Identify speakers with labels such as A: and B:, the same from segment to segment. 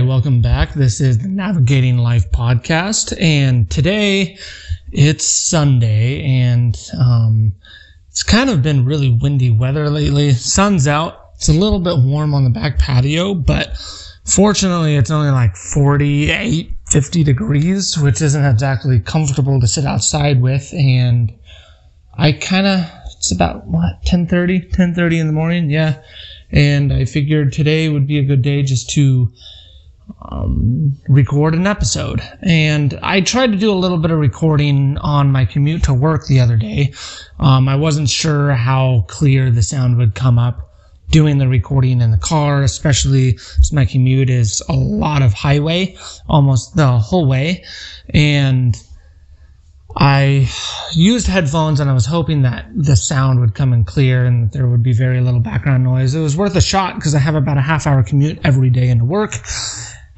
A: right, welcome back. This is the Navigating Life podcast, and today it's Sunday, and um, it's kind of been really windy weather lately. Sun's out. It's a little bit warm on the back patio, but fortunately, it's only like 48, 50 degrees, which isn't exactly comfortable to sit outside with. And I kind of, it's about what 10:30, 10:30 in the morning, yeah. And I figured today would be a good day just to um, record an episode. And I tried to do a little bit of recording on my commute to work the other day. Um, I wasn't sure how clear the sound would come up doing the recording in the car, especially as my commute is a lot of highway almost the whole way. And I used headphones and I was hoping that the sound would come in clear and that there would be very little background noise. It was worth a shot because I have about a half hour commute every day into work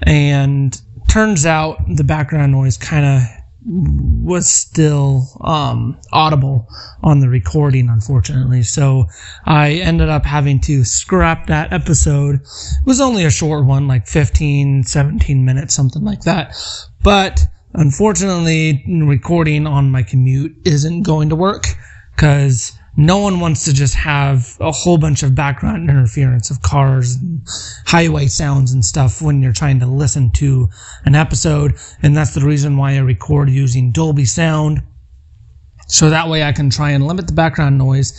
A: and turns out the background noise kind of was still um, audible on the recording, unfortunately. So I ended up having to scrap that episode. It was only a short one, like 15, 17 minutes, something like that. But unfortunately, recording on my commute isn't going to work because no one wants to just have a whole bunch of background interference of cars and highway sounds and stuff when you're trying to listen to an episode. And that's the reason why I record using Dolby Sound. So that way I can try and limit the background noise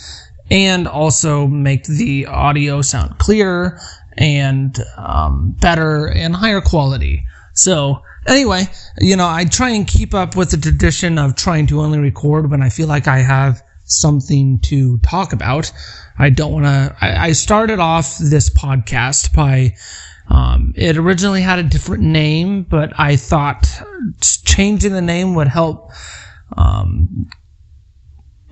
A: and also make the audio sound clearer and um, better and higher quality. So anyway, you know, I try and keep up with the tradition of trying to only record when I feel like I have something to talk about. I don't want to. I, I, started off this podcast by. Um, it originally had a different name, but I thought changing the name would help. Um,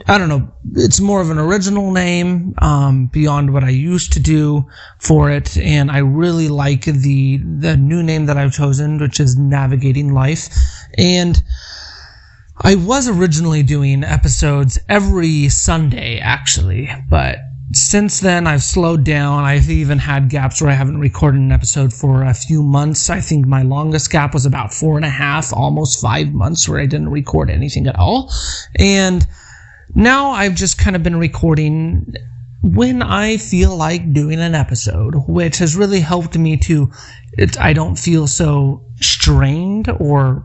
A: I don't know. It's more of an original name um, beyond what I used to do for it, and I really like the the new name that I've chosen, which is Navigating Life, and I was originally doing episodes every Sunday, actually, but since then I've slowed down. I've even had gaps where I haven't recorded an episode for a few months. I think my longest gap was about four and a half, almost five months where I didn't record anything at all. And now I've just kind of been recording when I feel like doing an episode, which has really helped me to, it, I don't feel so strained or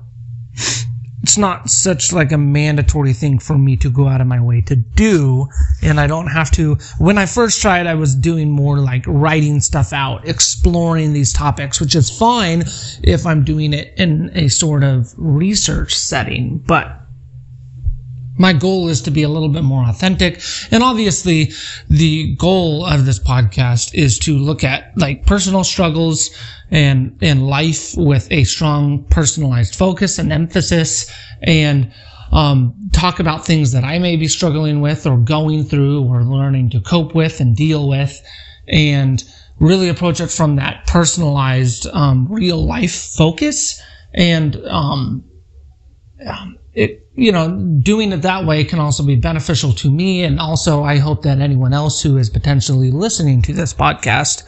A: it's not such like a mandatory thing for me to go out of my way to do and i don't have to. When i first tried i was doing more like writing stuff out exploring these topics which is fine if i'm doing it in a sort of research setting but my goal is to be a little bit more authentic. And obviously the goal of this podcast is to look at like personal struggles and, and life with a strong personalized focus and emphasis and, um, talk about things that I may be struggling with or going through or learning to cope with and deal with and really approach it from that personalized, um, real life focus and, um, it, you know, doing it that way can also be beneficial to me. And also, I hope that anyone else who is potentially listening to this podcast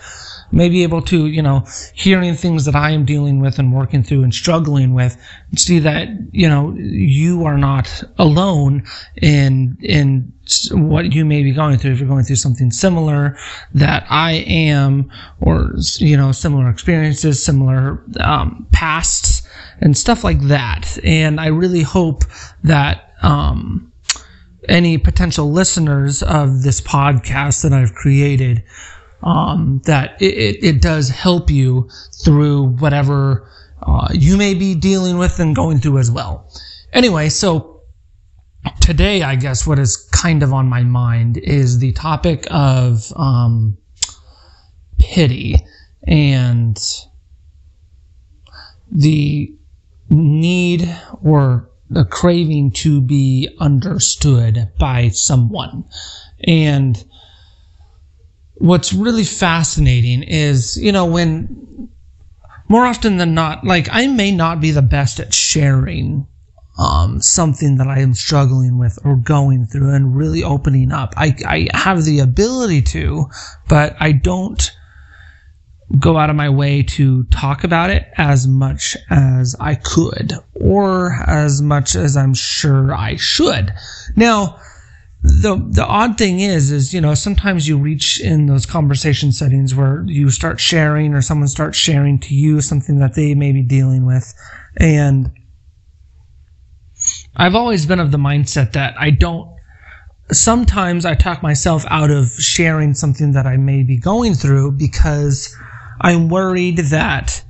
A: may be able to, you know, hearing things that I am dealing with and working through and struggling with, see that, you know, you are not alone in, in what you may be going through. If you're going through something similar that I am, or, you know, similar experiences, similar, um, pasts, and stuff like that. And I really hope that um, any potential listeners of this podcast that I've created um, that it, it, it, does help you through whatever uh, you may be dealing with and going through as well. Anyway, so today, I guess what is kind of on my mind is the topic of um, pity and the need or a craving to be understood by someone. And what's really fascinating is, you know, when more often than not, like I may not be the best at sharing um, something that I am struggling with or going through and really opening up. I, I have the ability to, but I don't go out of my way to talk about it as much as I could, or as much as I'm sure I should. Now, the the odd thing is is you know sometimes you reach in those conversation settings where you start sharing or someone starts sharing to you something that they may be dealing with and I've always been of the mindset that I don't sometimes I talk myself out of sharing something that I may be going through because I'm worried that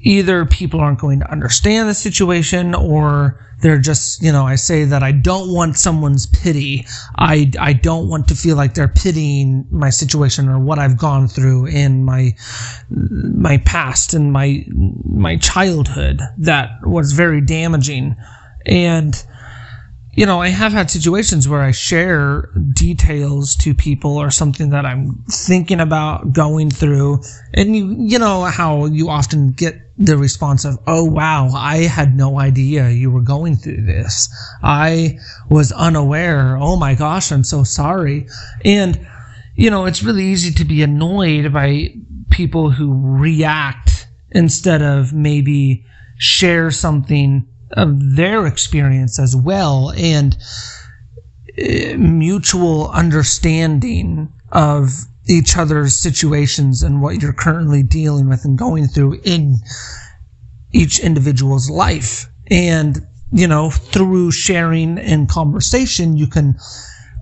A: either people aren't going to understand the situation or they're just, you know, I say that I don't want someone's pity. I, I don't want to feel like they're pitying my situation or what I've gone through in my, my past and my, my childhood that was very damaging. And, you know, I have had situations where I share details to people or something that I'm thinking about going through. And you, you know, how you often get the response of, Oh, wow, I had no idea you were going through this. I was unaware. Oh my gosh, I'm so sorry. And, you know, it's really easy to be annoyed by people who react instead of maybe share something of their experience as well and uh, mutual understanding of each other's situations and what you're currently dealing with and going through in each individual's life. And, you know, through sharing and conversation, you can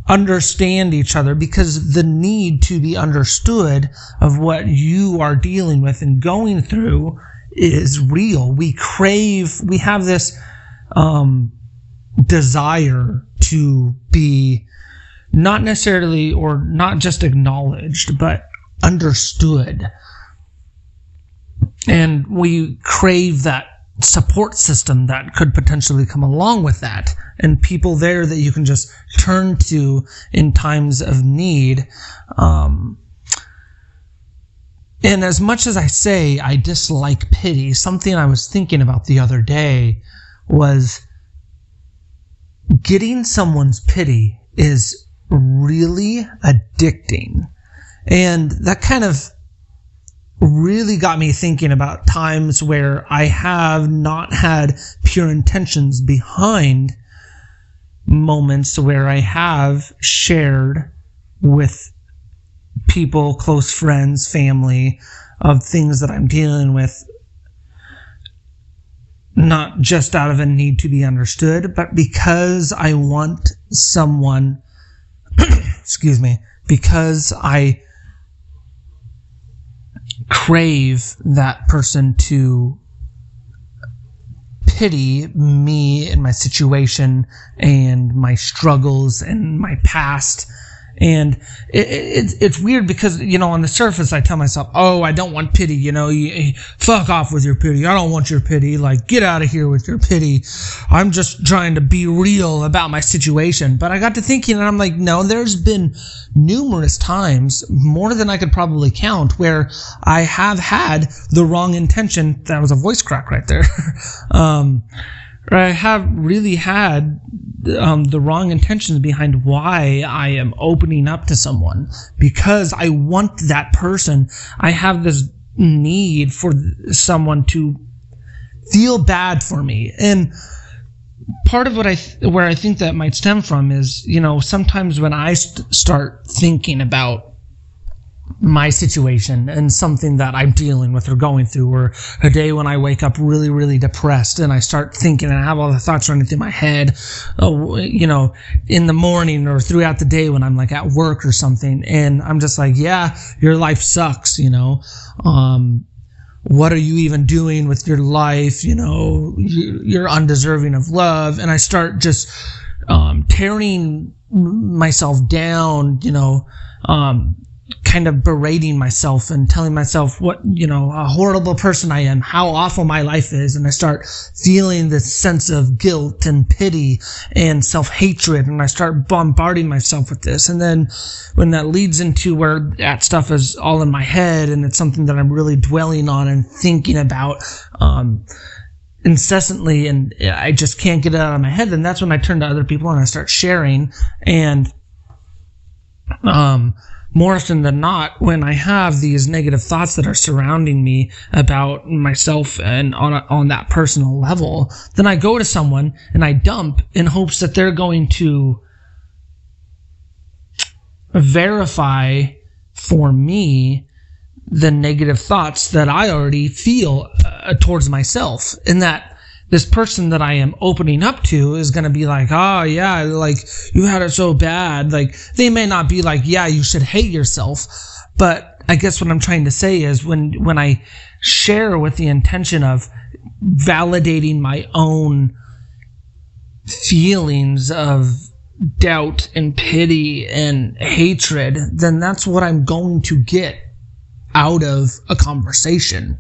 A: understand each other because the need to be understood of what you are dealing with and going through is real. We crave, we have this um, desire to be not necessarily or not just acknowledged, but understood. And we crave that support system that could potentially come along with that and people there that you can just turn to in times of need. Um, and as much as I say I dislike pity, something I was thinking about the other day was getting someone's pity is really addicting. And that kind of really got me thinking about times where I have not had pure intentions behind moments where I have shared with people, close friends, family, of things that I'm dealing with, not just out of a need to be understood, but because I want someone, excuse me, because I crave that person to pity me and my situation and my struggles and my past and it, it, it's weird because, you know, on the surface, I tell myself, oh, I don't want pity. You know, you, fuck off with your pity. I don't want your pity. Like, get out of here with your pity. I'm just trying to be real about my situation. But I got to thinking and I'm like, no, there's been numerous times, more than I could probably count, where I have had the wrong intention. That was a voice crack right there. um, I have really had um, the wrong intentions behind why I am opening up to someone because I want that person. I have this need for someone to feel bad for me. And part of what I, th- where I think that might stem from is, you know, sometimes when I st- start thinking about my situation and something that I'm dealing with or going through, or a day when I wake up really, really depressed and I start thinking and I have all the thoughts running through my head, uh, you know, in the morning or throughout the day when I'm like at work or something. And I'm just like, yeah, your life sucks, you know. Um, what are you even doing with your life? You know, you're undeserving of love. And I start just, um, tearing myself down, you know, um, kind of berating myself and telling myself what, you know, a horrible person I am, how awful my life is. And I start feeling this sense of guilt and pity and self-hatred. And I start bombarding myself with this. And then when that leads into where that stuff is all in my head and it's something that I'm really dwelling on and thinking about, um, incessantly and I just can't get it out of my head, then that's when I turn to other people and I start sharing and um, more often than not, when I have these negative thoughts that are surrounding me about myself and on a, on that personal level, then I go to someone and I dump in hopes that they're going to verify for me the negative thoughts that I already feel uh, towards myself, and that this person that I am opening up to is going to be like, oh, yeah, like you had it so bad. Like they may not be like, yeah, you should hate yourself. But I guess what I'm trying to say is when, when I share with the intention of validating my own feelings of doubt and pity and hatred, then that's what I'm going to get out of a conversation.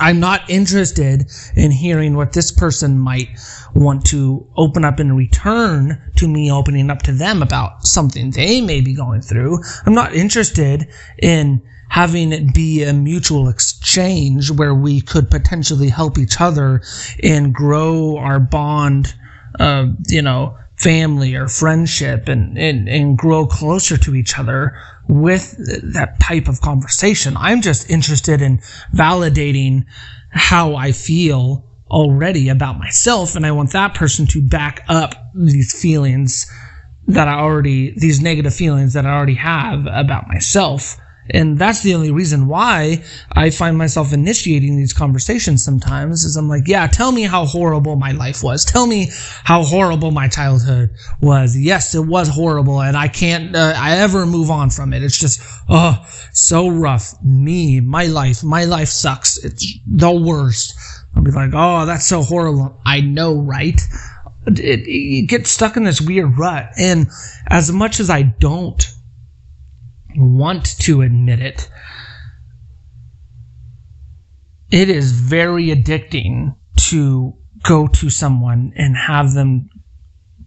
A: I'm not interested in hearing what this person might want to open up in return to me opening up to them about something they may be going through. I'm not interested in having it be a mutual exchange where we could potentially help each other and grow our bond of, you know, family or friendship and, and, and grow closer to each other with that type of conversation. I'm just interested in validating how I feel already about myself. And I want that person to back up these feelings that I already, these negative feelings that I already have about myself. And that's the only reason why I find myself initiating these conversations sometimes is I'm like, yeah, tell me how horrible my life was. Tell me how horrible my childhood was. Yes, it was horrible and I can't, uh, I ever move on from it. It's just, oh, so rough. Me, my life, my life sucks. It's the worst. I'll be like, oh, that's so horrible. I know, right? It, it, get stuck in this weird rut. And as much as I don't want to admit it, it is very addicting to go to someone and have them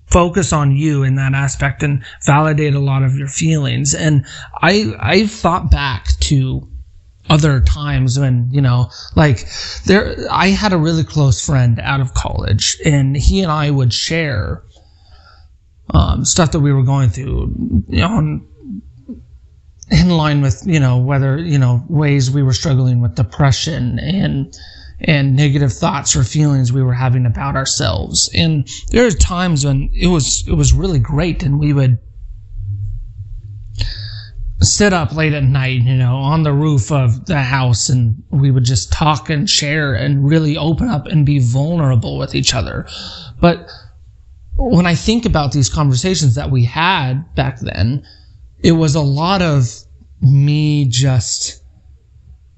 A: focus on you in that aspect and validate a lot of your feelings. And I I thought back to other times when you know like there I had a really close friend out of college and he and I would share um, stuff that we were going through you know, on in line with you know whether you know ways we were struggling with depression and and negative thoughts or feelings we were having about ourselves. And there are times when it was it was really great and we would sit up late at night you know on the roof of the house and we would just talk and share and really open up and be vulnerable with each other. But when i think about these conversations that we had back then it was a lot of me just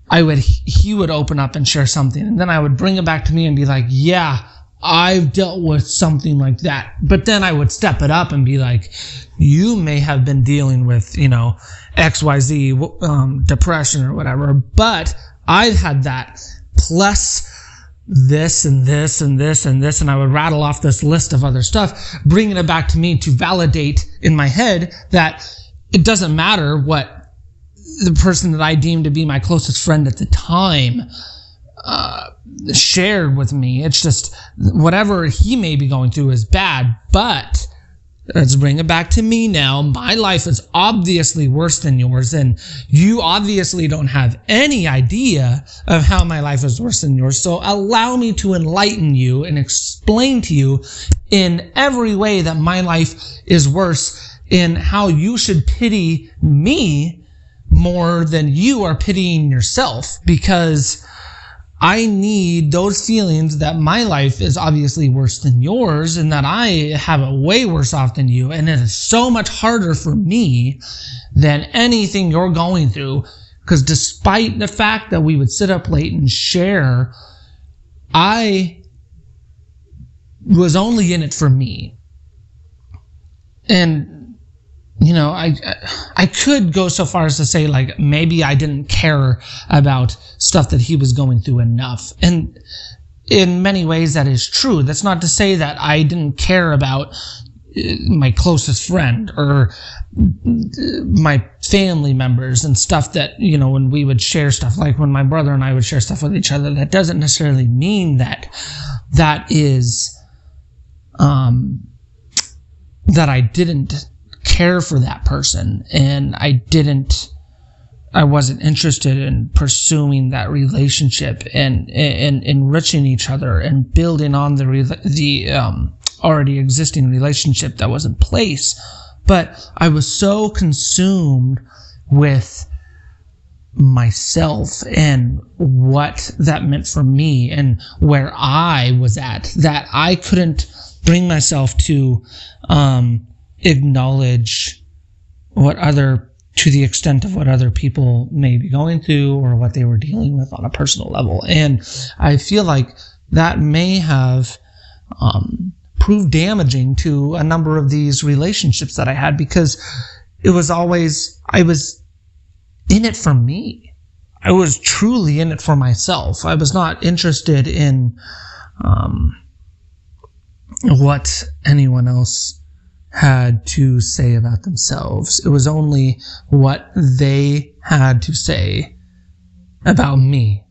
A: I would he would open up and share something and then I would bring it back to me and be like, "Yeah, I've dealt with something like that." But then I would step it up and be like, "You may have been dealing with, you know, XYZ um, depression or whatever, but I've had that plus this and this and this and this, and I would rattle off this list of other stuff, bringing it back to me to validate in my head that it doesn't matter what the person that I deemed to be my closest friend at the time uh, shared with me. It's just whatever he may be going through is bad, but let's bring it back to me now. My life is obviously worse than yours, and you obviously don't have any idea of how my life is worse than yours. So allow me to enlighten you and explain to you in every way that my life is worse in how you should pity me more than you are pitying yourself because I need those feelings that my life is obviously worse than yours and that I have it way worse off than you. And it is so much harder for me than anything you're going through. Because despite the fact that we would sit up late and share, I was only in it for me. And you know, I I could go so far as to say like maybe I didn't care about stuff that he was going through enough. And in many ways that is true. That's not to say that I didn't care about uh, my closest friend or my family members and stuff that, you know, when we would share stuff, like when my brother and I would share stuff with each other, that doesn't necessarily mean that that is, um, that I didn't care for that person and I didn't I wasn't interested in pursuing that relationship and, and, and enriching each other and building on the the um, already existing relationship that was in place. But I was so consumed with myself and what that meant for me and where I was at that I couldn't bring myself to um, acknowledge what other to the extent of what other people may be going through or what they were dealing with on a personal level. And I feel like that may have um, proved damaging to a number of these relationships that I had because it was always, I was in it for me. I was truly in it for myself. I was not interested in um, what anyone else had to say about themselves. It was only what they had to say about me.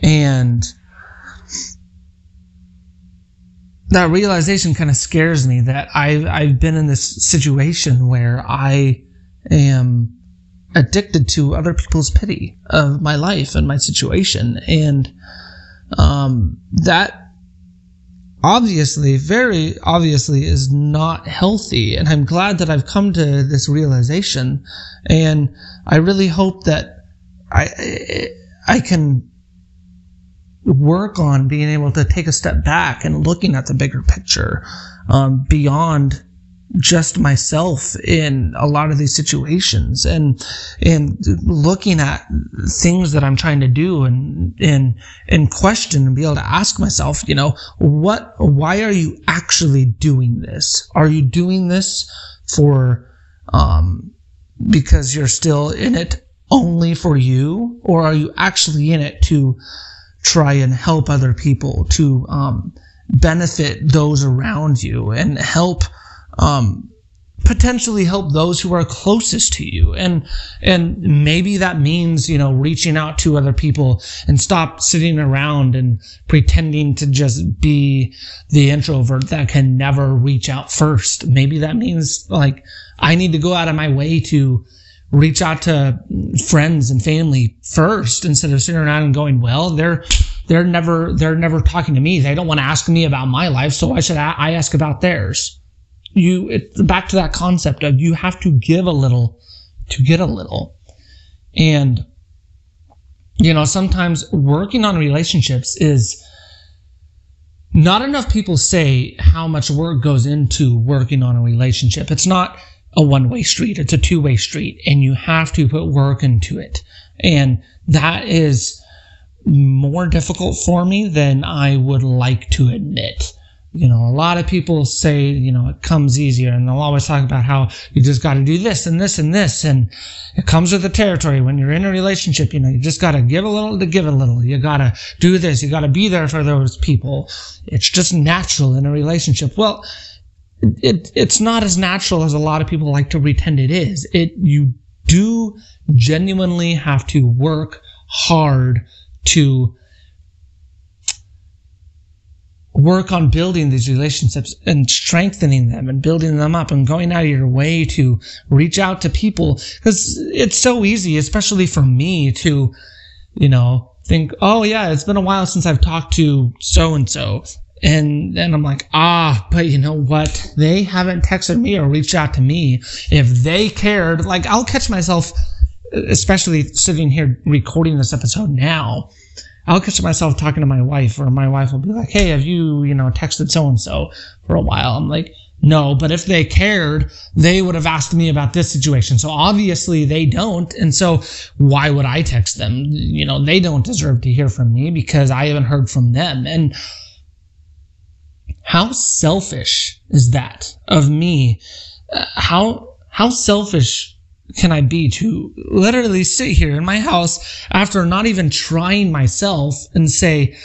A: And that realization kind of scares me that I've, I've been in this situation where I am addicted to other people's pity of my life and my situation. And, um, that obviously, very obviously, is not healthy. And I'm glad that I've come to this realization. And I really hope that I, I can work on being able to take a step back and looking at the bigger picture um, beyond just myself in a lot of these situations and and looking at things that I'm trying to do and and and question and be able to ask myself, you know, what why are you actually doing this? Are you doing this for um because you're still in it only for you or are you actually in it to try and help other people to um benefit those around you and help um, potentially help those who are closest to you. And and maybe that means you know reaching out to other people and stop sitting around and pretending to just be the introvert that can never reach out first. Maybe that means like i need to go out of my way to reach out to friends and family first instead of sitting around and going well they're they're never they're never talking to me. They don't want to ask me about my life so why should i, I ask about theirs you it's back to that concept of you have to give a little to get a little. And you know sometimes working on relationships is not enough people say how much work goes into working on a relationship. It's not a one-way street. It's a two-way street and you have to put work into it. And that is more difficult for me than i would like to admit you know, a lot of people say, you know, it comes easier and they'll always talk about how you just got to do this and this and this. And it comes with the territory. When you're in a relationship, you know, you just got to give a little to give a little. You got to do this. You got to be there for those people. It's just natural in a relationship. Well, it, it's not as natural as a lot of people like to pretend it is. It, you do genuinely have to work hard to work on building these relationships and strengthening them and building them up and going out of your way to reach out to people because it's so easy, especially for me to, you know, think, oh yeah, it's been a while since I've talked to so and so. And then I'm like, ah, but you know what? They haven't texted me or reached out to me. If they cared, like I'll catch myself, especially sitting here recording this episode now I'll catch myself talking to my wife, or my wife will be like, "Hey, have you, you know, texted so and so for a while?" I'm like, "No," but if they cared, they would have asked me about this situation. So obviously they don't, and so why would I text them? You know, they don't deserve to hear from me because I haven't heard from them. And how selfish is that of me? Uh, how how selfish can I be to literally sit here in my house after not even trying myself and say,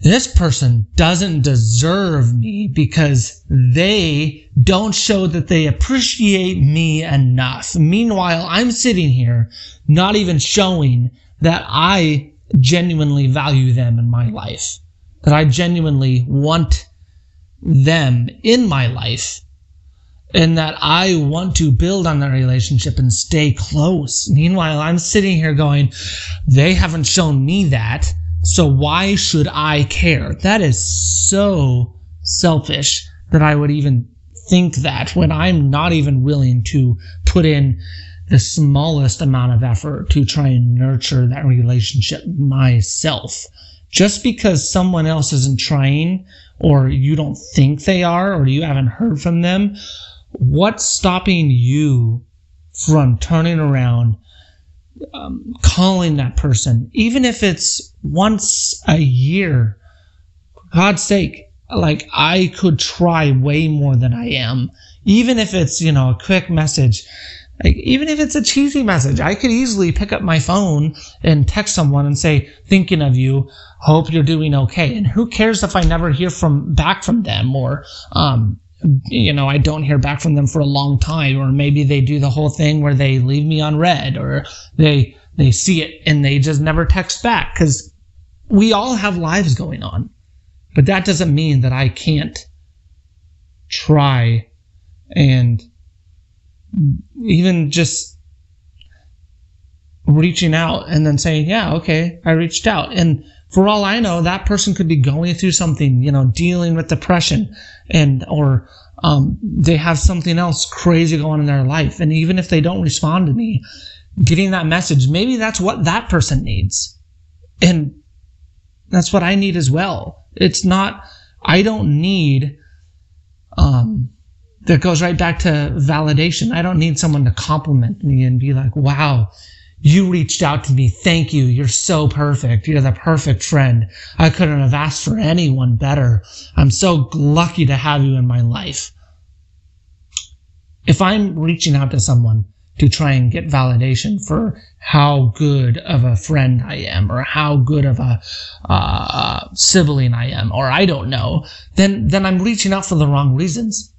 A: this person doesn't deserve me because they don't show that they appreciate me enough. Meanwhile, I'm sitting here not even showing that I genuinely value them in my life, that I genuinely want them in my life and that I want to build on that relationship and stay close. Meanwhile, I'm sitting here going, they haven't shown me that. So why should I care? That is so selfish that I would even think that when I'm not even willing to put in the smallest amount of effort to try and nurture that relationship myself. Just because someone else isn't trying or you don't think they are or you haven't heard from them, what's stopping you from turning around, um, calling that person, even if it's once a year? God's sake, like I could try way more than I am, even if it's, you know, a quick message. Like, even if it's a cheesy message, I could easily pick up my phone and text someone and say, thinking of you, hope you're doing okay. And who cares if I never hear from back from them or, um, you know, I don't hear back from them for a long time, or maybe they do the whole thing where they leave me on read or they, they see it and they just never text back because we all have lives going on. But that doesn't mean that I can't try and even just reaching out and then saying, yeah, okay, I reached out. And for all I know, that person could be going through something, you know, dealing with depression and, or, um, they have something else crazy going in their life. And even if they don't respond to me, getting that message, maybe that's what that person needs. And that's what I need as well. It's not, I don't need, um, that goes right back to validation. I don't need someone to compliment me and be like, wow, you reached out to me. Thank you. You're so perfect. You're the perfect friend. I couldn't have asked for anyone better. I'm so lucky to have you in my life. If I'm reaching out to someone to try and get validation for how good of a friend I am or how good of a uh, sibling I am, or I don't know, then, then I'm reaching out for the wrong reasons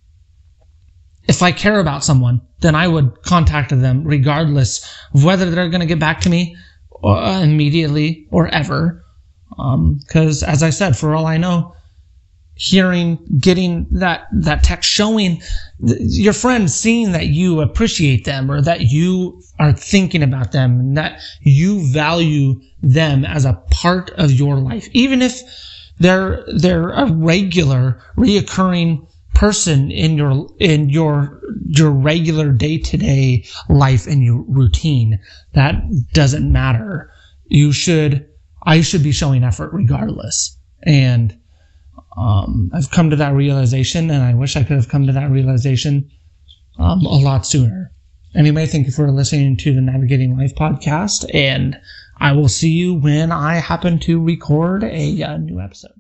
A: if I care about someone, then I would contact them regardless of whether they're going to get back to me uh, immediately or ever. Because um, as I said, for all I know, hearing, getting that that text showing th- your friend seeing that you appreciate them or that you are thinking about them and that you value them as a part of your life, even if they're they're a regular, reoccurring person in your in your your regular day-to-day life and your routine that doesn't matter. You should i should be showing effort regardless. And um, i've come to that realization and i wish i could have come to that realization um, a lot sooner. Anyway thank you for listening to the navigating life podcast and i will see you when i happen to record a, a uh, new episode